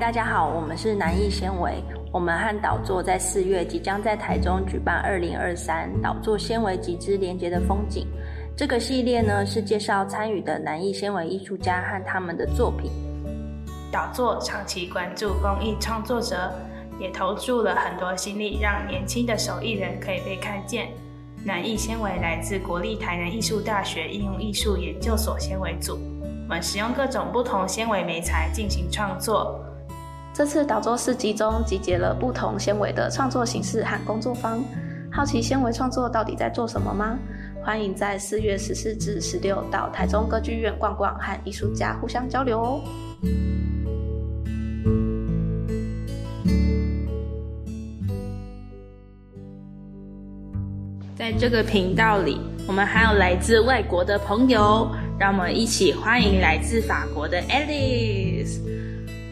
大家好，我们是南艺纤维。我们和导座在四月即将在台中举办二零二三导座纤维集之连接的风景。这个系列呢是介绍参与的南艺纤维艺术家和他们的作品。导座长期关注公益创作者，也投注了很多心力，让年轻的手艺人可以被看见。南艺纤维来自国立台南艺术大学应用艺术研究所纤维组，我们使用各种不同纤维媒材进行创作。这次导作市集中集结了不同纤维的创作形式和工作坊。好奇纤维创作到底在做什么吗？欢迎在四月十四至十六到台中歌剧院逛逛，和艺术家互相交流哦。在这个频道里，我们还有来自外国的朋友，让我们一起欢迎来自法国的 Alice。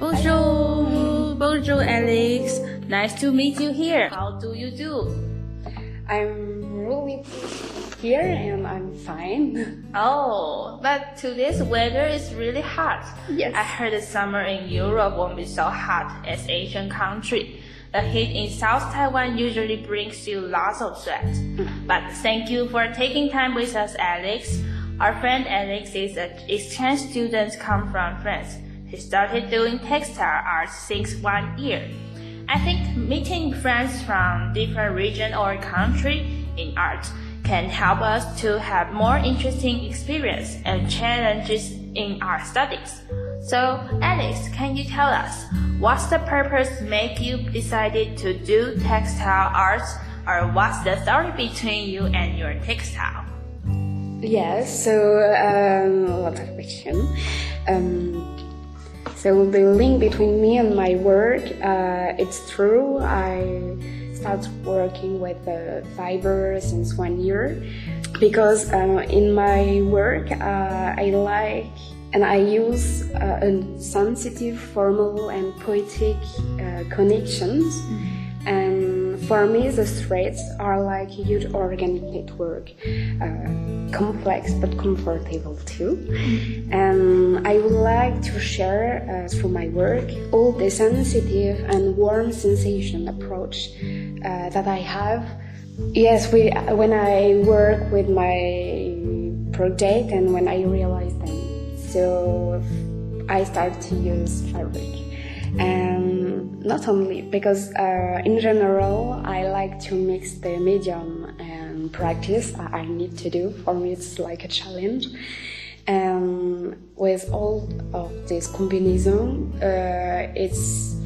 Bonjour, bonjour, Alix. Nice to meet you here. How do you do? I'm really here and I'm fine. Oh, but today's weather is really hot. Yes. I heard the summer in Europe won't be so hot as Asian country. The heat in South Taiwan usually brings you lots of sweat. Mm. But thank you for taking time with us, Alix. Our friend Alix is an exchange student come from France. He started doing textile art since one year. I think meeting friends from different region or country in art can help us to have more interesting experience and challenges in our studies. So, Alix, can you tell us what's the purpose make you decided to do textile arts or what's the story between you and your textile? Yes, so um, a question. Um, so the link between me and my work, uh, it's true. I started working with uh, fiber since one year because uh, in my work uh, I like and I use uh, a sensitive, formal, and poetic uh, connections. Mm-hmm. And for me, the threads are like a huge organic network, uh, complex but comfortable too. And I would like to share uh, through my work all the sensitive and warm sensation approach uh, that I have. Yes, we, when I work with my project and when I realize them. So I start to use fabric and not only because uh, in general I like to mix the medium and practice. I need to do. For me it's like a challenge. And with all of this combination uh, it's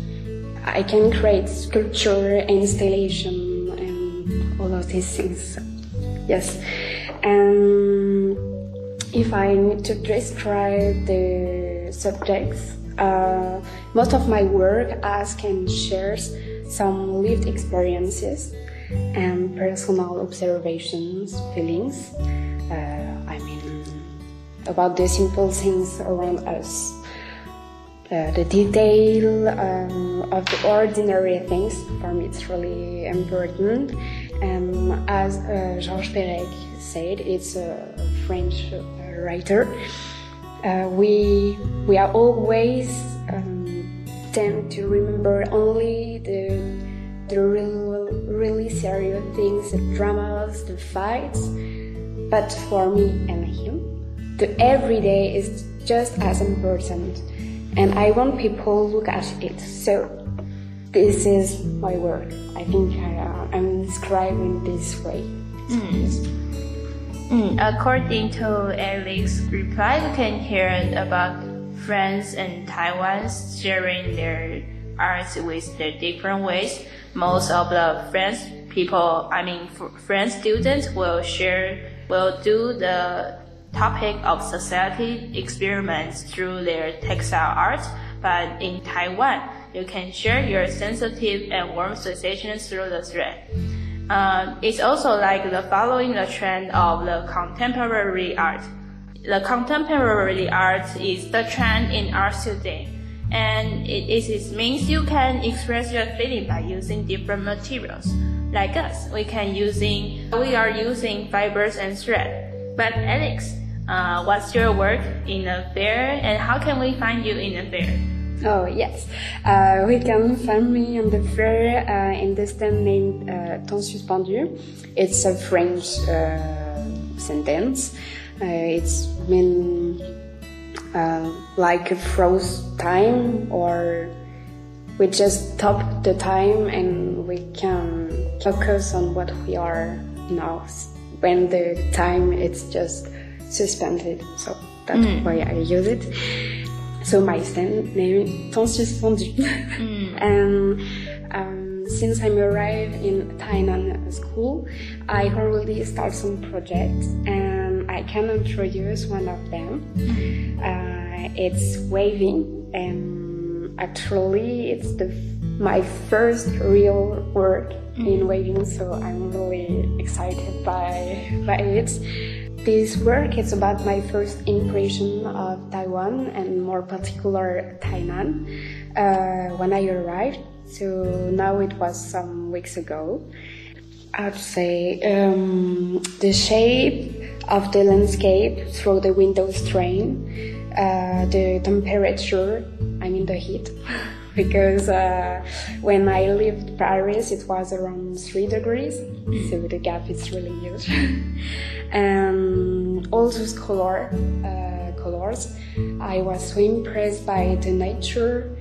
I can create sculpture installation and all of these things. Yes. And if I need to describe the subjects uh, most of my work asks and shares some lived experiences and personal observations, feelings. Uh, I mean, about the simple things around us. Uh, the detail um, of the ordinary things for me it's really important and as uh, Georges Perec said it's a French writer uh, we we are always tend to remember only the the real, really serious things, the dramas, the fights. But for me and him, the everyday is just as important, and I want people look at it. So this is my work. I think I, uh, I'm describing this way. Mm. Mm, according to Alix's reply, we can hear about France and Taiwan sharing their arts with their different ways. Most of the French people, I mean, French students will share, will do the topic of society experiments through their textile art. But in Taiwan, you can share your sensitive and warm sensations through the thread. Uh, it's also like the following the trend of the contemporary art. The contemporary art is the trend in art today, and it, it means you can express your feeling by using different materials. Like us, we can using we are using fibers and thread. But Alix, uh, what's your work in a fair, and how can we find you in a fair? Oh yes, uh, we can find me on the fair uh, in the stand named uh, suspendu. It's a French uh, sentence. Uh, it's mean uh, like a froze time, or we just stop the time and we can focus on what we are now. When the time it's just suspended, so that's mm. why I use it. So my stand name Temps suspendu. Mm. and um, since I'm arrived in Tainan school, I already start some projects and I can introduce one of them. Mm. Uh, it's waving and actually it's the my first real work mm. in waving so I'm really excited by by it. This work is about my first impression of Taiwan and more particular Tainan uh, when I arrived. So now it was some weeks ago. I'd say um, the shape of the landscape through the window strain, uh, the temperature, I mean the heat. because uh, when I lived Paris, it was around three degrees, so the gap is really huge. and all those color, uh, colors, I was so impressed by the nature,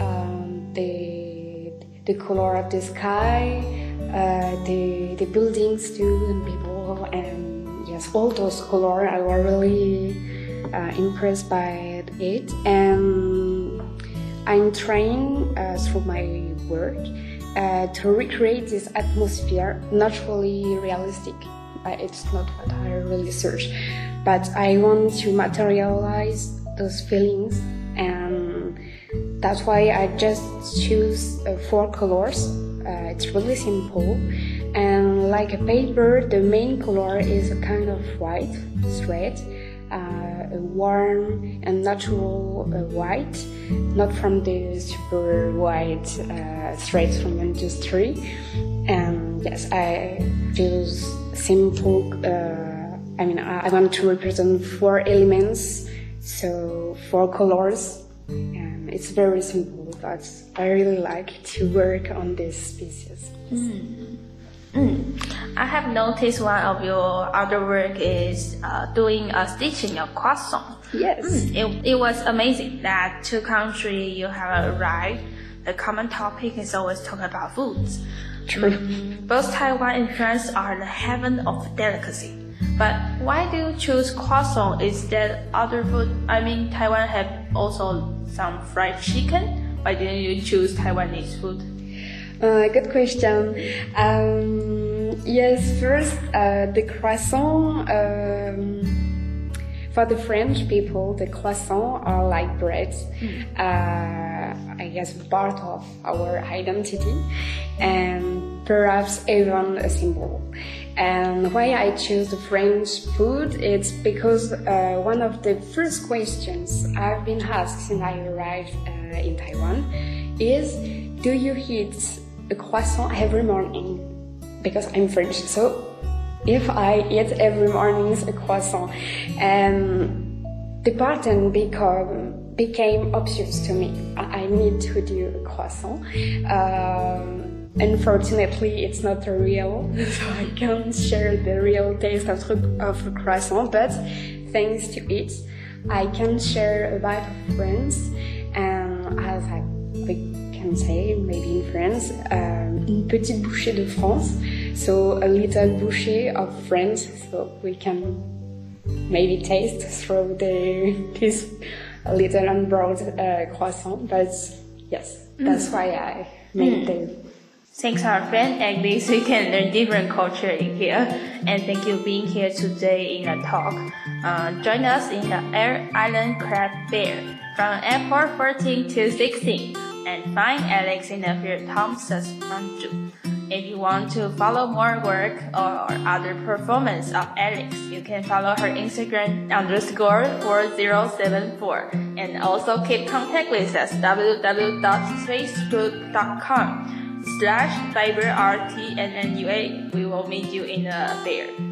um, the the color of the sky, uh, the the buildings too, and people, and yes, all those color. I was really uh, impressed by it and I'm trying uh, through my work uh, to recreate this atmosphere, naturally realistic. It's not what I really search, but I want to materialize those feelings, and that's why I just choose uh, four colors. Uh, it's really simple, and like a paper, the main color is a kind of white, straight uh, a warm and natural uh, white, not from the super white uh, straight from industry. And yes, I choose simple. I mean, I want to represent four elements, so four colors, it's very simple, but I really like to work on this species. Mm. Mm. I have noticed one of your other work is uh, doing a stitching of croissant. Yes. Mm. It, it was amazing that two countries you have arrived. The common topic is always talking about foods. True. Mm, both Taiwan and France are the heaven of delicacy. But why do you choose croissant instead other food? I mean, Taiwan have also some fried chicken. Why didn't you choose Taiwanese food? Uh, good question. Um, yes, first, uh, the croissant. Um, for the French people, the croissant are like bread. Mm. Uh, I guess part of our identity, and perhaps even a symbol. And why I choose the French food, it's because uh, one of the first questions I've been asked since I arrived uh, in Taiwan is, do you eat a croissant every morning because I'm French. So if I eat every morning a croissant, and the pattern become became obvious to me. I, I need to do a croissant. Um, unfortunately, it's not real, so I can't share the real taste of, of a croissant. But thanks to it, I can share a bite of friends, and I as I can say, maybe in France, um, une petite bouchée de France. So a little bouchée of France, so we can maybe taste through the this little unbroad uh, croissant. But yes, that's mm. why I made mm. the. Thanks, our friend. At least we can learn different culture in here. And thank you being here today in a talk. Uh, join us in the Air Island Craft Fair from April 14 to 16 and find Alix in the Fair Temps suspendu. If you want to follow more work or other performance of Alix, you can follow her Instagram underscore 4074 and also keep contact with us www.facebook.com slash cyberrtnnua. We will meet you in uh, the fair.